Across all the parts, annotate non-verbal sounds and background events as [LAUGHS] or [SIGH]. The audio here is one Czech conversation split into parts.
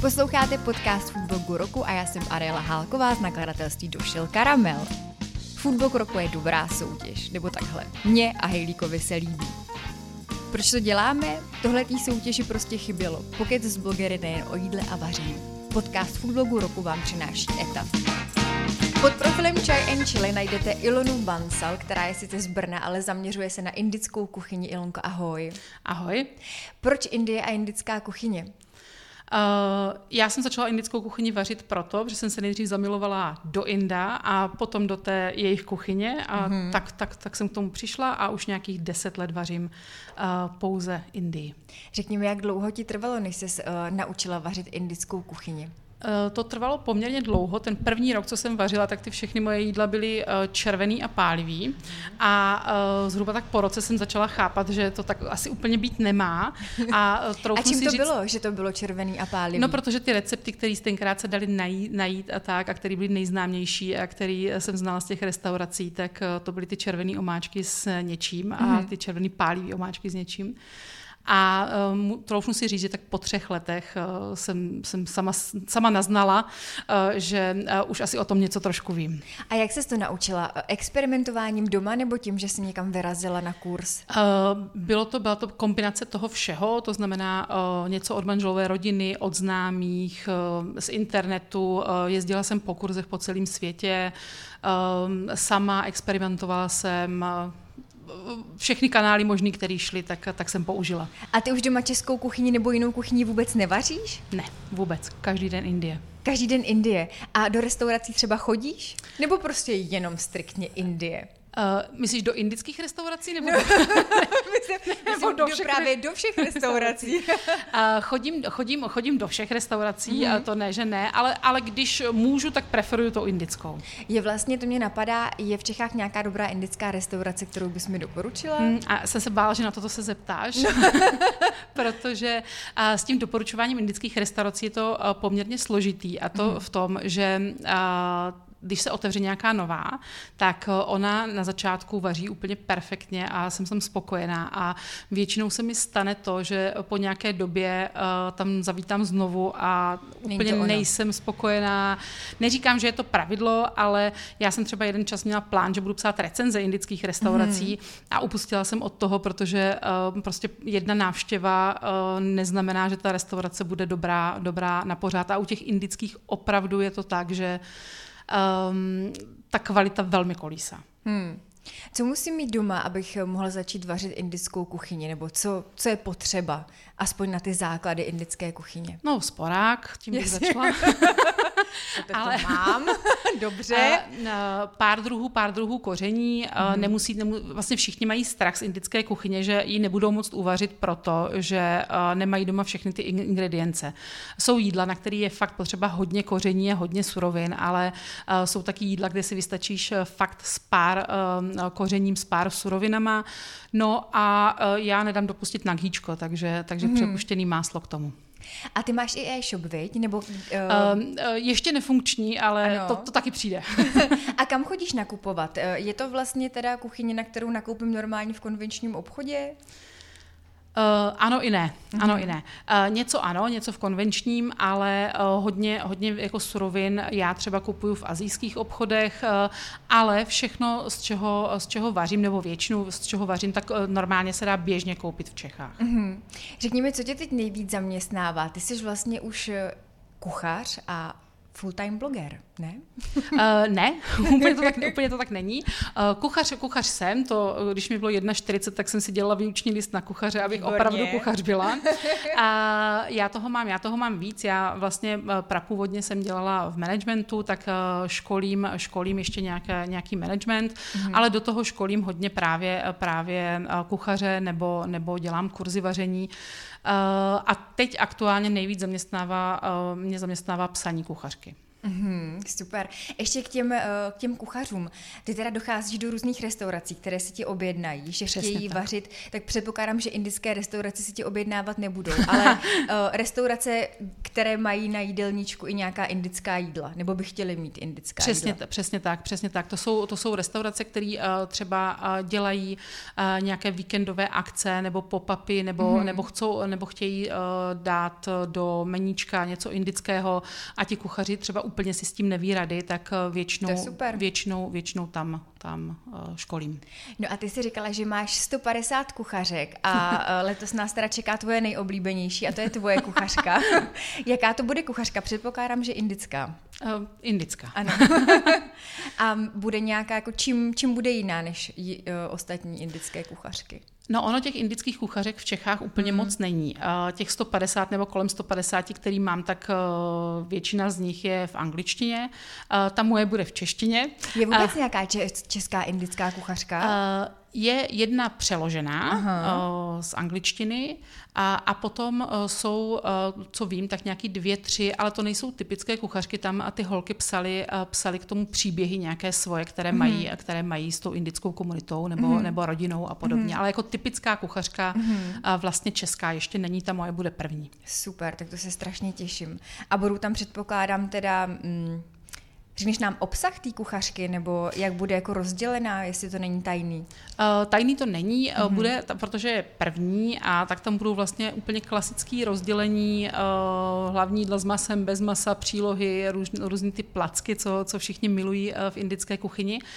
Posloucháte podcast Foodblogu roku a já jsem Ariela Hálková z nakladatelství Došel Karamel. Foodblog roku je dobrá soutěž, nebo takhle. Mně a Hejlíkovi se líbí. Proč to děláme? Tohle tý soutěži prostě chybělo. Pokud z blogery nejen o jídle a vaření. Podcast Foodblogu roku vám přináší ETA. Pod profilem Chai and Chili najdete Ilonu Bansal, která je sice z Brna, ale zaměřuje se na indickou kuchyni. Ilonko, ahoj. Ahoj. Proč Indie a indická kuchyně? Uh, já jsem začala indickou kuchyni vařit proto, že jsem se nejdřív zamilovala do Inda a potom do té jejich kuchyně a mm-hmm. tak, tak, tak jsem k tomu přišla a už nějakých deset let vařím uh, pouze Indii. Řekni mi, jak dlouho ti trvalo, než jsi uh, naučila vařit indickou kuchyni? Eh, to trvalo poměrně dlouho. Ten první rok, co jsem vařila, tak ty všechny moje jídla byly eh, červený a pálivý. A eh, zhruba tak po roce jsem začala chápat, že to tak asi úplně být nemá. A, [LAUGHS] a čím to říct, bylo, že to bylo červený a pálivý? No, protože ty recepty, které tenkrát se dali najít, najít a tak, a které byly nejznámější a které jsem znala z těch restaurací, tak to byly ty červené omáčky s něčím a mm-hmm. ty červený pálivý omáčky s něčím. A um, troufnu si říct, že tak po třech letech uh, jsem, jsem sama, sama naznala, uh, že uh, už asi o tom něco trošku vím. A jak se to naučila? Experimentováním doma nebo tím, že jsi někam vyrazila na kurz? Uh, bylo to, byla to kombinace toho všeho, to znamená uh, něco od manželové rodiny, od známých, uh, z internetu. Uh, jezdila jsem po kurzech po celém světě, uh, sama experimentovala jsem, uh, všechny kanály možný, které šly, tak, tak jsem použila. A ty už doma českou kuchyni nebo jinou kuchyni vůbec nevaříš? Ne, vůbec. Každý den Indie. Každý den Indie. A do restaurací třeba chodíš? Nebo prostě jenom striktně Indie? Uh, myslíš do indických restaurací? Nebo, no, [LAUGHS] [LAUGHS] myslím, nebo do, všech, právě do všech restaurací. [LAUGHS] uh, chodím, chodím, chodím do všech restaurací, mm-hmm. to ne, že ne, ale, ale když můžu, tak preferuju to indickou. Je vlastně, to mě napadá, je v Čechách nějaká dobrá indická restaurace, kterou bys mi doporučila? Mm, a jsem se bála, že na toto se zeptáš, no. protože uh, s tím doporučováním indických restaurací je to uh, poměrně složitý a to mm-hmm. v tom, že uh, když se otevře nějaká nová, tak eh, ona na začátku vaří úplně perfektně a jsem tam spokojená a většinou se mi stane to, že po nějaké době uh, tam zavítám znovu a úplně nejsem spokojená. Neříkám, že je to pravidlo, ale já jsem třeba jeden čas měla plán, že budu psát recenze indických restaurací mm. a upustila jsem od toho, protože uh, prostě jedna návštěva uh, neznamená, že ta restaurace bude dobrá, dobrá na pořád a u těch indických opravdu je to tak, že um, ta kvalita velmi kolísá. Hmm. Co musím mít doma, abych mohla začít vařit indickou kuchyni, nebo co, co je potřeba, aspoň na ty základy indické kuchyně? No, sporák, tím bych Jasně. začala. [LAUGHS] to Ale mám, [LAUGHS] dobře. pár druhů, pár druhů koření, mm-hmm. nemusí, nemu, vlastně všichni mají strach z indické kuchyně, že ji nebudou moct uvařit proto, že nemají doma všechny ty ingredience. Jsou jídla, na které je fakt potřeba hodně koření a hodně surovin, ale jsou taky jídla, kde si vystačíš fakt s pár kořením, s pár surovinama. No a já nedám dopustit na takže, takže mm-hmm. přepuštěný máslo k tomu. A ty máš i e-shop, viď? Nebo, uh... Uh, ještě nefunkční, ale to, to taky přijde. [LAUGHS] a kam chodíš nakupovat? Je to vlastně teda kuchyně, na kterou nakoupím normálně v konvenčním obchodě? Uh, ano i ne, mm-hmm. ano i ne. Uh, něco ano, něco v konvenčním, ale uh, hodně, hodně jako surovin já třeba kupuju v azijských obchodech, uh, ale všechno, z čeho, z čeho vařím, nebo většinu, z čeho vařím, tak uh, normálně se dá běžně koupit v Čechách. Mm-hmm. Řekni mi, co tě teď nejvíc zaměstnává? Ty jsi vlastně už kuchař a full-time bloger, ne? Uh, [LAUGHS] ne, [LAUGHS] úplně to tak, úplně to tak není. Uh, kuchař, kuchař jsem, to, když mi bylo 1,40, tak jsem si dělala výuční list na kuchaře, abych Výborně. opravdu kuchař byla. [LAUGHS] A já toho mám, já toho mám víc. Já vlastně eh, prapůvodně jsem dělala v managementu, tak školím, školím ještě nějaké, nějaký management, mm-hmm. ale do toho školím hodně právě, právě kuchaře nebo, nebo dělám kurzy vaření. Uh, a teď aktuálně nejvíc zaměstnává, uh, mě zaměstnává psaní kuchařky. Mm, super. Ještě k těm, eh, k těm kuchařům. Ty teda docházíš do různých restaurací, které si ti objednají, že Přesně chtějí tak. vařit, tak předpokládám, že indické restaurace si ti objednávat nebudou, [LAUGHS] ale uh, restaurace, které mají na jídelníčku i nějaká indická jídla, nebo by chtěli mít indická přesně, jídla. Přesně tak, přesně tak. To jsou, to jsou restaurace, které uh, třeba uh, dělají uh, nějaké víkendové akce nebo pop-upy, nebo, mm. nebo, chcou, nebo chtějí uh, dát do meníčka něco indického a ti kuchaři třeba úplně si s tím neví rady, tak eh, většinou, většinou, většinou tam, tam uh, školím. No a ty si říkala, že máš 150 kuchařek a [LAUGHS] eh, letos nás teda čeká tvoje nejoblíbenější a to je tvoje kuchařka. [LAUGHS] Jaká to bude kuchařka? Předpokládám, že indická. Uh, indická. Ano. [LAUGHS] a bude nějaká, jako čím, čím bude jiná než j, uh, ostatní indické kuchařky? No ono těch indických kuchařek v Čechách úplně mm. moc není. Těch 150 nebo kolem 150, který mám, tak uh, většina z nich je v angličtině. Uh, ta moje bude v češtině. Je vůbec uh, nějaká česká indická kuchařka? Je jedna přeložená Aha. Uh, z angličtiny a, a potom uh, jsou, uh, co vím, tak nějaký dvě, tři, ale to nejsou typické kuchařky tam a ty holky psali, psali k tomu příběhy nějaké svoje, které, hmm. mají, které mají s tou indickou komunitou nebo, hmm. nebo rodinou a podobně. Hmm. Ale jako typická kuchařka hmm. vlastně česká ještě není, ta moje bude první. Super, tak to se strašně těším. A budou tam předpokládám teda... Mm, Řekneš nám obsah té kuchařky, nebo jak bude jako rozdělená, jestli to není tajný? Uh, tajný to není, mm-hmm. bude, protože je první a tak tam budou vlastně úplně klasické rozdělení uh, hlavní jídla s masem, bez masa, přílohy, růz, různý ty placky, co, co všichni milují uh, v indické kuchyni. Uh,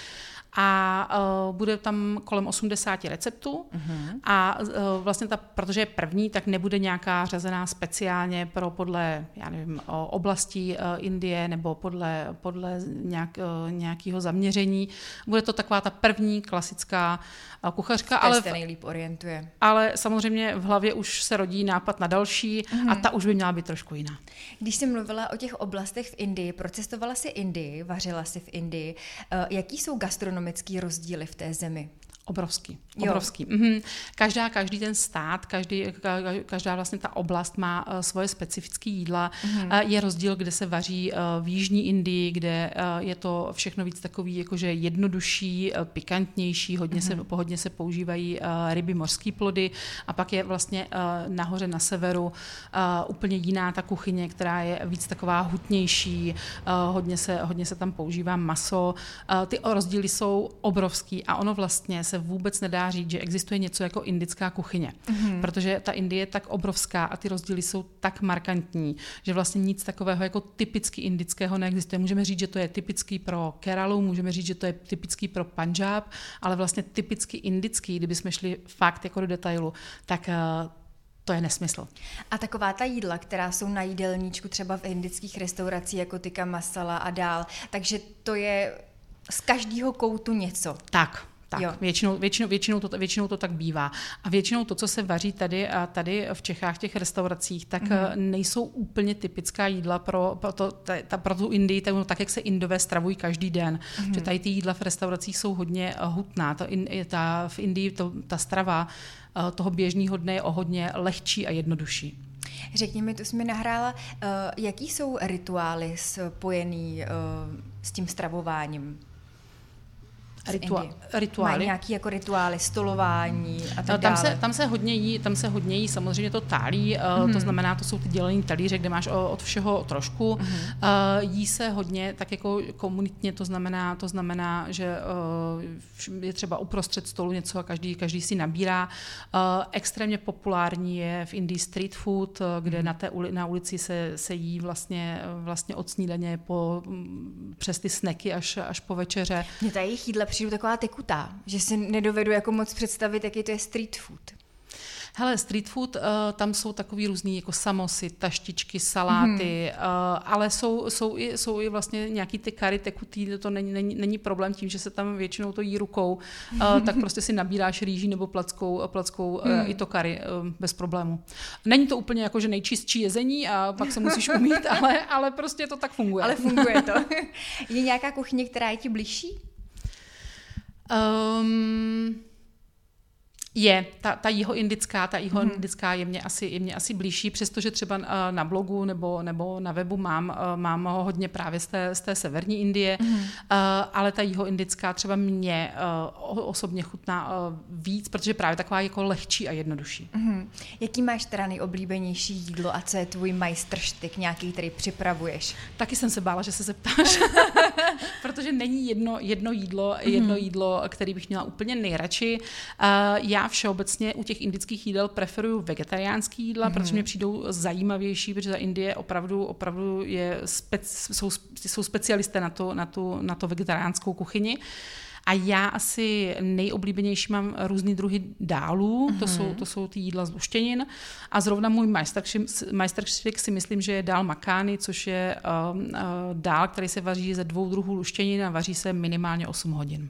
a uh, bude tam kolem 80 receptů uh-huh. a uh, vlastně ta, protože je první, tak nebude nějaká řazená speciálně pro podle, já nevím, oblastí uh, Indie nebo podle, podle nějak, uh, nějakého zaměření. Bude to taková ta první klasická uh, kuchařka. ale se nejlíp orientuje. Ale samozřejmě v hlavě už se rodí nápad na další uh-huh. a ta už by měla být trošku jiná. Když jsi mluvila o těch oblastech v Indii, procestovala si Indii, vařila si v Indii, uh, jaký jsou gastronomické ekonomické rozdíly v té zemi. Obrovský, obrovský. Mhm. Každá, každý ten stát, každý, každá vlastně ta oblast má uh, svoje specifické jídla. Mhm. Uh, je rozdíl, kde se vaří uh, v Jižní Indii, kde uh, je to všechno víc takový jakože jednodušší, uh, pikantnější, hodně, mhm. se, hodně se používají uh, ryby, mořské plody a pak je vlastně uh, nahoře na severu uh, úplně jiná ta kuchyně, která je víc taková hutnější, uh, hodně, se, hodně se tam používá maso. Uh, ty rozdíly jsou obrovský a ono vlastně se vůbec nedá říct, že existuje něco jako indická kuchyně, mm-hmm. protože ta Indie je tak obrovská a ty rozdíly jsou tak markantní, že vlastně nic takového jako typicky indického neexistuje. Můžeme říct, že to je typický pro Keralu, můžeme říct, že to je typický pro Punjab, ale vlastně typicky indický, kdybychom šli fakt jako do detailu, tak eh, to je nesmysl. A taková ta jídla, která jsou na jídelníčku třeba v indických restauracích, jako tyka masala a dál, takže to je z každého koutu něco. Tak, tak, jo. většinou, většinou, většinou, to, většinou to tak bývá. A většinou to, co se vaří tady a tady v Čechách, v těch restauracích, tak mm-hmm. nejsou úplně typická jídla pro, pro, to, ta, pro tu Indii, tak, tak, jak se Indové stravují každý den. Mm-hmm. Že tady ty jídla v restauracích jsou hodně eh, hutná. Ta, ta, v Indii to, ta strava eh, toho běžného dne je o hodně lehčí a jednodušší. Řekni mi, tu jsi mi nahrála, jaký jsou rituály spojený s tím stravováním? Ritua- rituály. Mají nějaký jako rituály, stolování a tak tam dále. Se, tam se hodně jí, tam se hodně jí samozřejmě to tálí, mm-hmm. to mhm. znamená, to jsou ty dělený talíře, kde máš od všeho trošku. Mm-hmm. Jí se hodně tak jako komunitně, to znamená, to znamená, že eh, je třeba uprostřed stolu něco a každý, každý si nabírá. Extrémně populární je v Indii street food, kde mm-hmm. na, té uli, na ulici se, se jí vlastně, vlastně od snídaně po, přes ty sneky až, až po večeře. Mě tady jídla přijdu taková tekutá, že si nedovedu jako moc představit, jaký to je street food. Hele, street food, uh, tam jsou takový různý jako samosy, taštičky, saláty, mm. uh, ale jsou, jsou, i, jsou i vlastně nějaký ty kary tekutý, to není, není, není problém tím, že se tam většinou to jí rukou, uh, tak prostě si nabíráš rýží nebo plackou, plackou mm. uh, i to kary uh, bez problému. Není to úplně jako, že nejčistší jezení a pak se musíš umít, [LAUGHS] ale, ale prostě to tak funguje. Ale funguje to. [LAUGHS] je nějaká kuchyně, která je ti blížší? Um, Je, ta, ta jihoindická, ta jihoindická je mě asi, je mě asi blížší, přestože třeba eh, na blogu nebo, nebo na webu mám, eh, mám ho hodně právě z té, z té severní Indie, mm. ale ta jihoindická třeba mě osobně chutná víc, protože právě taková jako lehčí a jednodušší. Mm. Jaký máš teda nejoblíbenější jídlo a co je tvůj majstrštyk, nějaký, který připravuješ? Taky jsem se bála, že se zeptáš, [LAUGHS] protože není jedno, jedno jídlo, jedno mm. jídlo, který bych měla úplně nejradši. Já všeobecně u těch indických jídel preferuju vegetariánský jídla, mm-hmm. protože mě přijdou zajímavější, protože za Indie opravdu, opravdu je spec, jsou, jsou specialisté na to, na, tu, na to vegetariánskou kuchyni. A já asi nejoblíbenější mám různý druhy dálů, mm-hmm. to, mhm. jsou, to jsou ty jídla z luštěnin. A zrovna můj majsterštyk si myslím, že je dál makány, což je uh, uh, dál, který se vaří ze dvou druhů luštěnin a vaří se minimálně 8 hodin.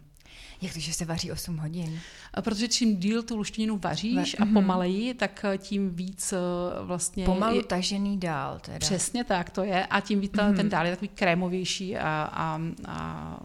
Jak to, že se vaří 8 hodin? Protože čím díl tu luštěninu vaříš a mhm. pomaleji, tak eh, tím víc eh, vlastně... Pomalu je, tažený dál teda. Přesně tak to je a tím víc mm-hmm. ten dál je takový krémovější a, a, a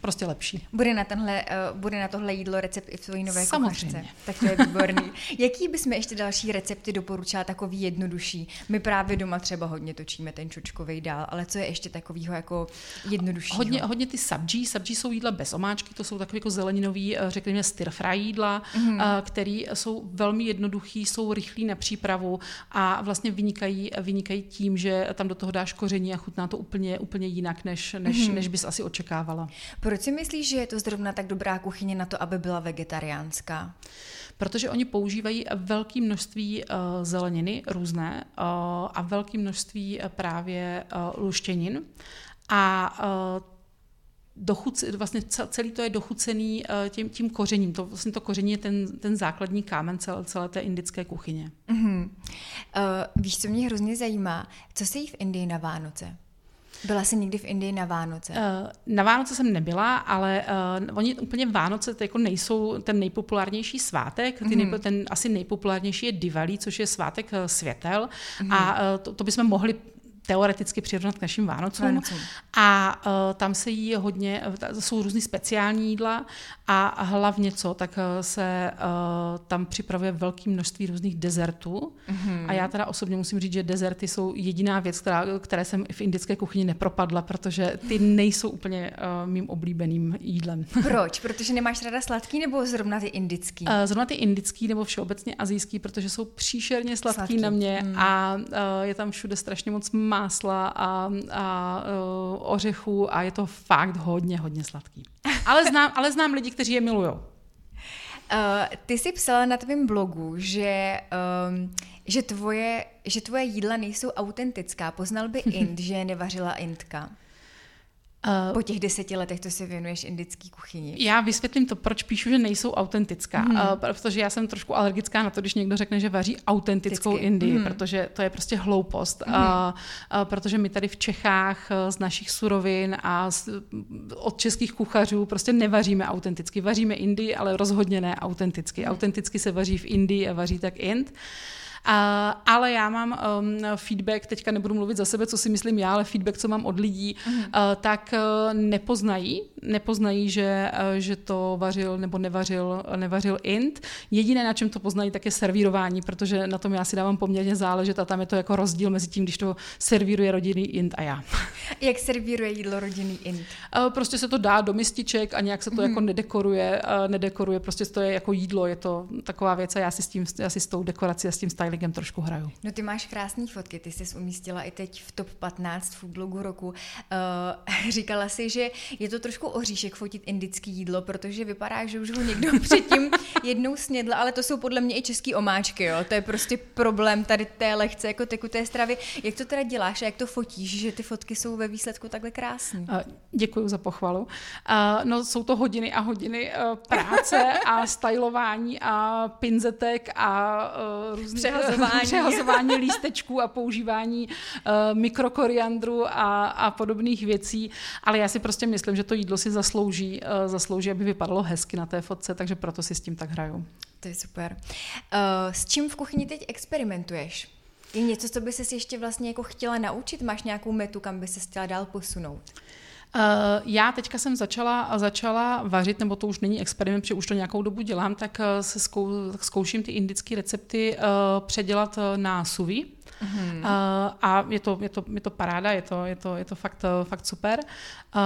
prostě lepší. Bude na, tenhle, uh, bude na tohle jídlo recept i v tvojí nové Samozřejmě. kuchařce. Tak to je výborný. [LAUGHS] Jaký bychom ještě další recepty doporučila takový jednodušší? My právě doma třeba hodně točíme ten čočkový dál, ale co je ještě takového jako jednodušší? Hodně, hodně ty sabji. Sabji jsou jídla bez omáčky, to jsou takové jako zeleninový, eh, řekněme, stir fry jídla, mm-hmm. které jsou velmi jednoduchý, jsou rychlí na přípravu a vlastně vynikají, vynikají tím, že tam do toho dáš koření a chutná to úplně, úplně jinak, než, než, mm-hmm. než bys asi očekávala. Proč si myslíš, že je to zrovna tak dobrá kuchyně na to, aby byla vegetariánská? Protože oni používají velké množství uh, zeleniny různé uh, a velké množství uh, právě uh, luštěnin. A uh, dochuc, vlastně celý to je dochucený tím, tím kořením. To, vlastně to koření je ten, ten základní kámen celé, celé té indické kuchyně. Mm-hmm. Uh, víš, co mě hrozně zajímá? Co se jí v Indii na Vánoce? Byla jsi někdy v Indii na Vánoce? Uh, na Vánoce jsem nebyla, ale uh, oni úplně Vánoce to jako nejsou ten nejpopulárnější svátek. Ty mm. nejpo, ten asi nejpopulárnější je Diwali, což je svátek světel. Mm. A uh, to, to bychom mohli teoreticky přirovnat k našim Vánocům. Vánocům. A uh, tam se jí hodně, jsou různý speciální jídla a hlavně co, tak uh, se uh, tam připravuje velké množství různých dezertů. Mm-hmm. A já teda osobně musím říct, že dezerty jsou jediná věc, která, které jsem v indické kuchyni nepropadla, protože ty nejsou úplně uh, mým oblíbeným jídlem. [LAUGHS] Proč? Protože nemáš rada sladký nebo zrovna ty indický? Uh, zrovna ty indický nebo všeobecně azijský, protože jsou příšerně sladký, sladký. na mě mm. a uh, je tam všude strašně moc má másla a, a uh, ořechů a je to fakt hodně, hodně sladký. Ale znám, ale znám lidi, kteří je milují. Uh, ty jsi psala na tvém blogu, že, um, že, tvoje, že tvoje jídla nejsou autentická. Poznal by Ind, [LAUGHS] že je nevařila Indka. Uh, po těch deseti letech to se věnuješ indický kuchyni. Já vysvětlím to, proč píšu, že nejsou autentická. Hmm. Uh, protože já jsem trošku alergická na to, když někdo řekne, že vaří autentickou Vždycky. Indii, hmm. protože to je prostě hloupost. Hmm. Uh, uh, protože my tady v Čechách uh, z našich surovin a z, od českých kuchařů prostě nevaříme autenticky. Vaříme Indii, ale rozhodně ne autenticky. Hmm. Autenticky se vaří v Indii a vaří tak Ind. Uh, ale já mám um, feedback, teďka nebudu mluvit za sebe, co si myslím já, ale feedback, co mám od lidí, uh, tak uh, nepoznají, nepoznají, že, uh, že to vařil nebo nevařil, nevařil int. Jediné, na čem to poznají, tak je servírování, protože na tom já si dávám poměrně záležet a tam je to jako rozdíl mezi tím, když to servíruje rodinný int a já. [LAUGHS] Jak servíruje jídlo rodinný int? Uh, prostě se to dá do mističek a nějak se to uh-huh. jako nedekoruje, uh, nedekoruje, prostě to je jako jídlo, je to taková věc a já si s tím, já si s tou dekorací a s tím styling marketingem trošku hraju. No ty máš krásné fotky, ty jsi umístila i teď v top 15 food blogu roku. Uh, [LAUGHS] říkala si, že je to trošku oříšek fotit indický jídlo, protože vypadá, že už ho někdo [LAUGHS] předtím jednou snědl, ale to jsou podle mě i český omáčky, jo. To je prostě problém tady té lehce jako tekuté stravy. Jak to teda děláš a jak to fotíš, že ty fotky jsou ve výsledku takhle krásné? Uh, děkuji za pochvalu. Uh, no jsou to hodiny a hodiny uh, práce a [LAUGHS] stylování a pinzetek a uh, různých přehazování, [LAUGHS] přehazování lístečků a používání uh, mikrokoriandru a, a podobných věcí, ale já si prostě myslím, že to jídlo si zaslouží, uh, zaslouží, aby vypadalo hezky na té fotce, takže proto si s tím tak hraju. To je super. Uh, s čím v kuchyni teď experimentuješ? Je něco, co by se ještě vlastně jako chtěla naučit? Máš nějakou metu, kam by se chtěla dál posunout? Uh, já teďka jsem začala, začala vařit, nebo to už není experiment, protože už to nějakou dobu dělám, tak se zkou, zkouším ty indické recepty uh, předělat na suvi. Mm-hmm. Uh, a je to, je, to, je to paráda, je to, je to, je to fakt, fakt super. Uh,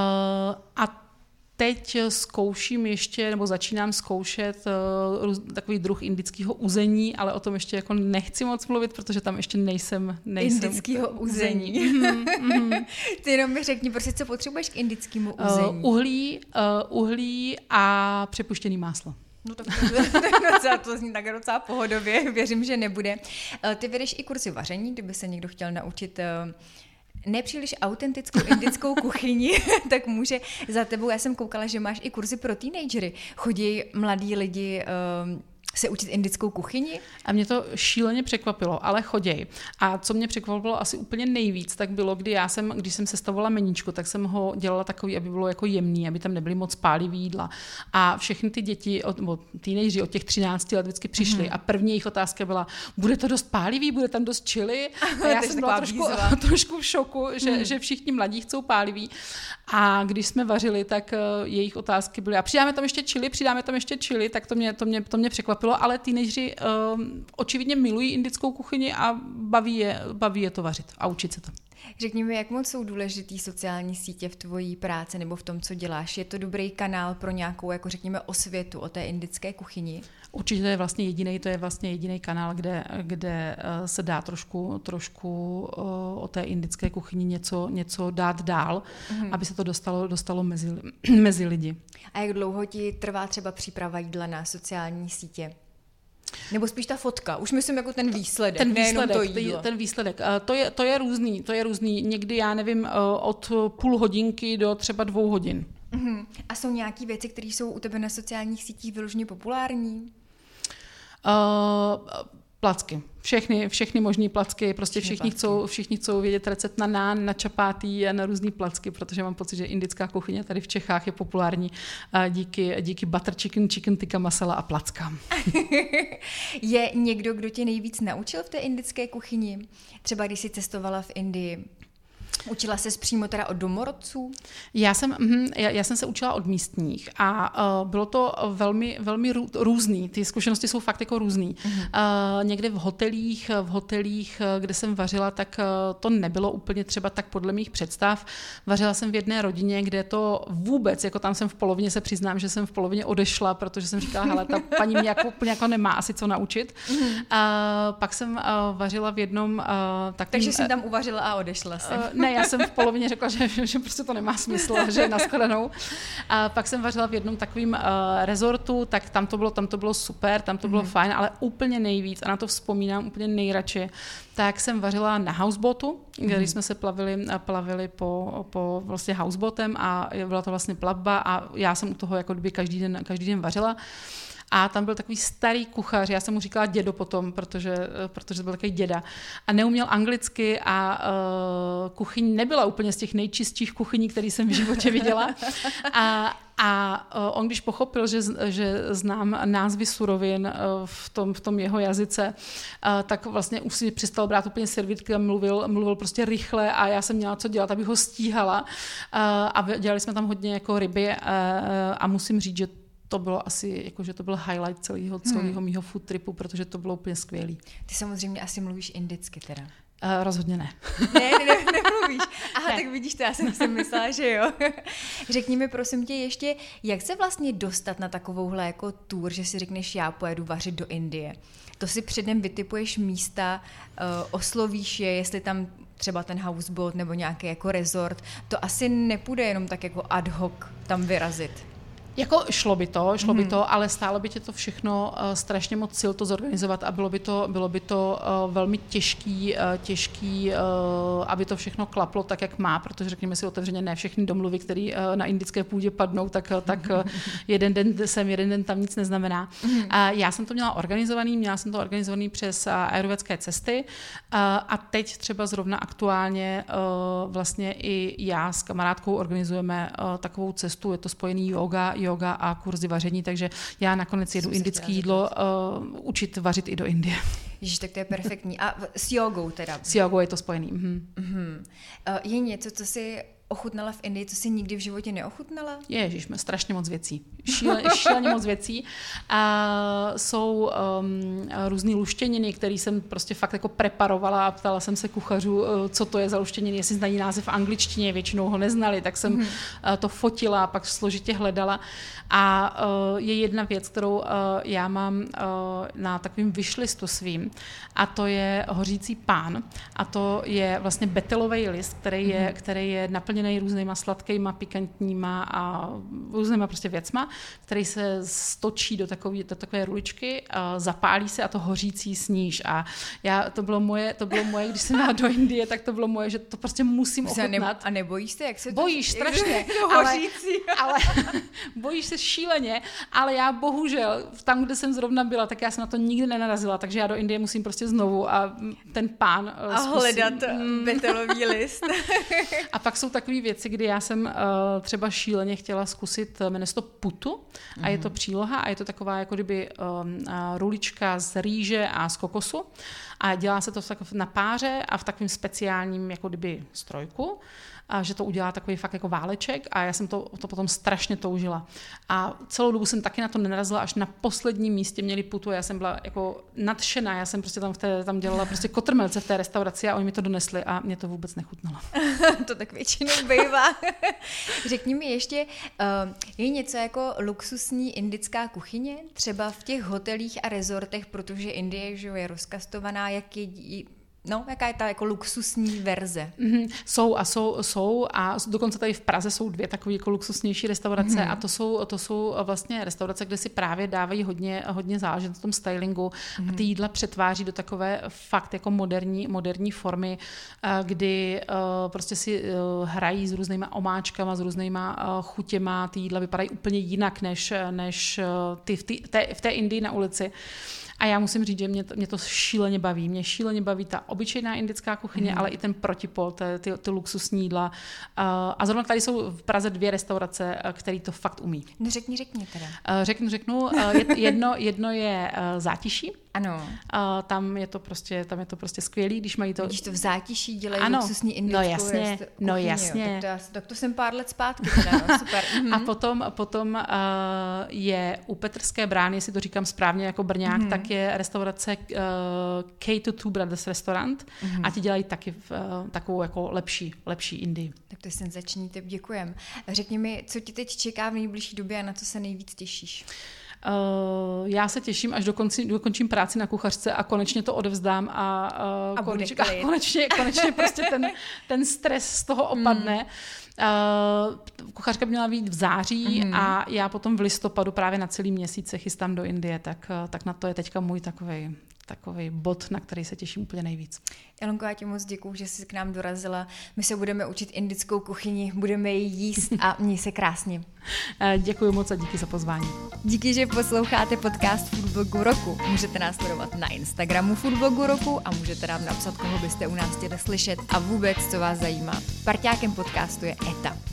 a teď zkouším ještě, nebo začínám zkoušet uh, takový druh indického uzení, ale o tom ještě jako nechci moc mluvit, protože tam ještě nejsem. nejsem indického uzení. mm-hmm. [LAUGHS] Ty jenom mi řekni, prostě co potřebuješ k indickému eh, uzení? Uh, uhlí, uh, uhlí a přepuštěný máslo. No [LAUGHS] tak to, docela, to zní tak docela pohodově, věřím, že nebude. Ty vedeš i kurzy vaření, kdyby se někdo chtěl naučit nepříliš autentickou indickou kuchyni, [LAUGHS] tak může za tebou, já jsem koukala, že máš i kurzy pro teenagery. Chodí mladí lidi um, se učit indickou kuchyni? A mě to šíleně překvapilo, ale choděj. A co mě překvapilo asi úplně nejvíc, tak bylo, kdy já jsem, když jsem sestavovala meníčko, tak jsem ho dělala takový, aby bylo jako jemný, aby tam nebyly moc pálivý jídla. A všechny ty děti, od, nebo teenageři od těch 13 let vždycky přišli mm. a první jejich otázka byla, bude to dost pálivý, bude tam dost čili? [LAUGHS] A já jsem byla trošku, [LAUGHS] trošku v šoku, že, mm. že všichni mladí chcou pálivý. A když jsme vařili, tak uh, jejich otázky byly, a přidáme tam ještě čili, přidáme tam ještě čili, tak to mě, to mě, to mě překvapilo, ale teenageři uh, očividně milují indickou kuchyni a baví je, baví je to vařit a učit se to. Řekni mi, jak moc jsou důležitý sociální sítě v tvojí práci nebo v tom, co děláš? Je to dobrý kanál pro nějakou, jako řekněme, osvětu o té indické kuchyni? Určitě to je vlastně jediný, to je vlastně jediný kanál, kde, kde eh, se dá trošku, trošku eh, o té indické kuchyni něco, něco dát dál, mm-hmm. aby se to dostalo, dostalo mezi, [CLEARS THROAT] mezi lidi. A jak dlouho ti trvá třeba příprava jídla na sociální sítě? Nebo spíš ta fotka, už myslím jako ten výsledek, ten výsledek, to jídlo. ten výsledek. To je, to je různý, to je různý. Někdy, já nevím, od půl hodinky do třeba dvou hodin. Uh-huh. A jsou nějaké věci, které jsou u tebe na sociálních sítích vyloženě populární? Uh, placky. Všechny, všechny možné placky, prostě všichni, všichni chcou, všichni chcou vědět recept na nán, na čapátý a na různé placky, protože mám pocit, že indická kuchyně tady v Čechách je populární díky, díky butter chicken, chicken tikka masala a plackám. [LAUGHS] je někdo, kdo tě nejvíc naučil v té indické kuchyni? Třeba když jsi cestovala v Indii, Učila se přímo teda od domorodců? Já jsem, mm, já, já jsem se učila od místních a uh, bylo to velmi, velmi rů, různý. Ty zkušenosti jsou fakt jako různý. Uh-huh. Uh, někde v hotelích, v hotelích, kde jsem vařila, tak uh, to nebylo úplně třeba tak podle mých představ. Vařila jsem v jedné rodině, kde to vůbec, jako tam jsem v polovině se přiznám, že jsem v polovině odešla, protože jsem říkala, hele, ta paní mě jako, úplně jako nemá asi co naučit. Uh-huh. Uh, pak jsem uh, vařila v jednom uh, takovým... Takže jsem tam uvařila a odešla jsem. Uh, ne, já jsem v polovině řekla, že, že prostě to nemá smysl, že je nashledanou. A pak jsem vařila v jednom takovém uh, rezortu, tak tam to bylo, tam to bylo super, tam to bylo mm-hmm. fajn, ale úplně nejvíc, a na to vzpomínám úplně nejradši, tak jsem vařila na houseboatu, kde mm-hmm. jsme se plavili, plavili po, po vlastně houseboatem a byla to vlastně plavba a já jsem u toho jako kdyby každý den, každý den vařila. A tam byl takový starý kuchař, já jsem mu říkala dědo potom, protože, eh, protože byl takový děda. A neuměl anglicky a uh, kuchyň nebyla úplně z těch nejčistších kuchyní, které jsem v životě viděla. [LAUGHS] A, a uh, on když pochopil, že, že znám názvy surovin v, tom, v tom jeho jazyce, tak vlastně už si přestal brát úplně servítky a mluvil, mluvil prostě rychle a já jsem měla co dělat, abych ho stíhala. A dělali jsme tam hodně jako ryby a musím říct, že to bylo asi, jako, že to byl highlight celého, celého hmm. mýho food tripu, protože to bylo úplně skvělý. Ty samozřejmě asi mluvíš indicky teda. Uh, rozhodně [LAUGHS] ne. ne, ne, nemluvíš. Aha, ne. tak vidíš to, já jsem si myslela, že jo. [LAUGHS] Řekni mi prosím tě ještě, jak se vlastně dostat na takovouhle jako tour, že si řekneš, já pojedu vařit do Indie. To si předem vytipuješ místa, uh, oslovíš je, jestli tam třeba ten houseboat nebo nějaký jako resort. To asi nepůjde jenom tak jako ad hoc tam vyrazit. Jako šlo by to, šlo mm-hmm. by mhm. to, ale stálo by tě to všechno uh, strašně moc sil to zorganizovat a bylo by to, bylo by to uh, velmi těžký, uh, těžký uh, aby to všechno klaplo tak, jak má, protože řekněme si otevřeně, ne všechny domluvy, které uh, na indické půdě padnou, tak, uh, tak uh, [LAUGHS] jeden den sem, jeden den tam nic neznamená. Mm-hmm. Uh, já jsem to měla organizovaný, měla jsem to organizovaný přes uh, aerovecké cesty uh, a teď třeba zrovna aktuálně uh, vlastně i já s kamarádkou organizujeme uh, takovou cestu, je to spojený yoga, yoga a kurzy vaření, takže já nakonec jedu indické jídlo uh, učit vařit i do Indie. Ježiš, tak to je perfektní. A s jogou teda. S jogou je to spojený. Mhm. Mhm. Uh, je něco, co si ochutnala v Indii, co si nikdy v životě neochutnala? Ježíš, jsme strašně moc věcí. Šíle, [LAUGHS] šíleně moc věcí. A jsou um, různé luštěniny, které jsem prostě fakt jako preparovala a ptala jsem se kuchařů, uh, co to je za luštěniny, jestli znají název v angličtině, většinou ho neznali, tak jsem mm. to fotila a pak složitě hledala. A uh, je jedna věc, kterou uh, já mám uh, na takovým vyšlistu svým a to je hořící pán a to je vlastně betelový list, který je, mm. který je naplněný různýma sladkýma, pikantníma a různýma prostě věcma, který se stočí do takové, do takové ruličky, zapálí se a to hořící sníž. A já, to bylo moje, to bylo moje, když jsem jela do Indie, tak to bylo moje, že to prostě musím ochutnat. A nebojíš se, jak se to... Bojíš [LAUGHS] strašně, [LAUGHS] ale, [LAUGHS] ale bojíš se šíleně, ale já bohužel, tam, kde jsem zrovna byla, tak já jsem na to nikdy nenarazila, takže já do Indie musím prostě znovu a ten pán uh, A hledat mm. betelový list. a pak jsou takové věci, kdy já jsem uh, třeba šíleně chtěla zkusit, uh, jmenuje se to putu a je to mhm. příloha a je to taková jako kdyby um, rulička z rýže a z kokosu a dělá se to na páře a v takovém speciálním jako kdyby strojku a že to udělá takový fakt jako váleček a já jsem to, to potom strašně toužila. A celou dobu jsem taky na to nenarazila, až na posledním místě měli putu a já jsem byla jako nadšená, já jsem prostě tam, v té, tam dělala prostě kotrmelce v té restauraci a oni mi to donesli a mě to vůbec nechutnalo. [LAUGHS] to tak většinou bývá. [LAUGHS] Řekni mi ještě, uh, je něco jako luxusní indická kuchyně, třeba v těch hotelích a rezortech, protože Indie že je rozkastovaná, jak jedí No, jaká je ta jako luxusní verze? Mm-hmm. Jsou a jsou, jsou a dokonce tady v Praze jsou dvě takové jako luxusnější restaurace mm-hmm. a to jsou, to jsou vlastně restaurace, kde si právě dávají hodně, hodně záležet na tom stylingu mm-hmm. a ty jídla přetváří do takové fakt jako moderní, moderní formy, eh, kdy uh, prostě si hrají s různýma omáčkama, s různýma chutěma, ty jídla vypadají úplně jinak než, než ty v, ty, té, v té Indii na ulici. A já musím říct, že mě to, mě to šíleně baví. Mě šíleně baví ta obyčejná indická kuchyně, mm. ale i ten protipol, ty, ty, ty luxusní jídla. Uh, a zrovna tady jsou v Praze dvě restaurace, uh, které to fakt umí. No řekni, řekni teda. Uh, řeknu, řeknu. Uh, jedno, jedno je uh, zátiší, ano. A tam je to prostě, tam je to prostě skvělý, když mají to... Když to v zátiší dělají ano. luxusní indickou no jasně, kuchyni, no jasně. Tak to, tak to jsem pár let zpátky teda, no, [LAUGHS] super. a potom, potom uh, je u Petrské brány, jestli to říkám správně jako Brňák, mm-hmm. tak je restaurace uh, K2 Brothers Restaurant mm-hmm. a ti dělají taky uh, takovou jako lepší, lepší Indii. Tak to je senzační tip, děkujem. Řekni mi, co ti teď čeká v nejbližší době a na co se nejvíc těšíš? Uh, já se těším, až dokonci, dokončím práci na kuchařce a konečně to odevzdám a, uh, a, koneč, a konečně, konečně prostě ten, [LAUGHS] ten stres z toho opadne. Mm. Uh, kuchařka měla být v září mm-hmm. a já potom v listopadu právě na celý měsíc se chystám do Indie, tak, tak na to je teďka můj takový takový bod, na který se těším úplně nejvíc. Elonko, já ti moc děkuju, že jsi k nám dorazila. My se budeme učit indickou kuchyni, budeme ji jíst a měj se krásně. [LAUGHS] Eh, děkuji moc a díky za pozvání. Díky, že posloucháte podcast Foodblogu roku. Můžete nás sledovat na Instagramu Foodblogu roku a můžete nám napsat, koho byste u nás chtěli slyšet a vůbec, co vás zajímá. Parťákem podcastu je ETA.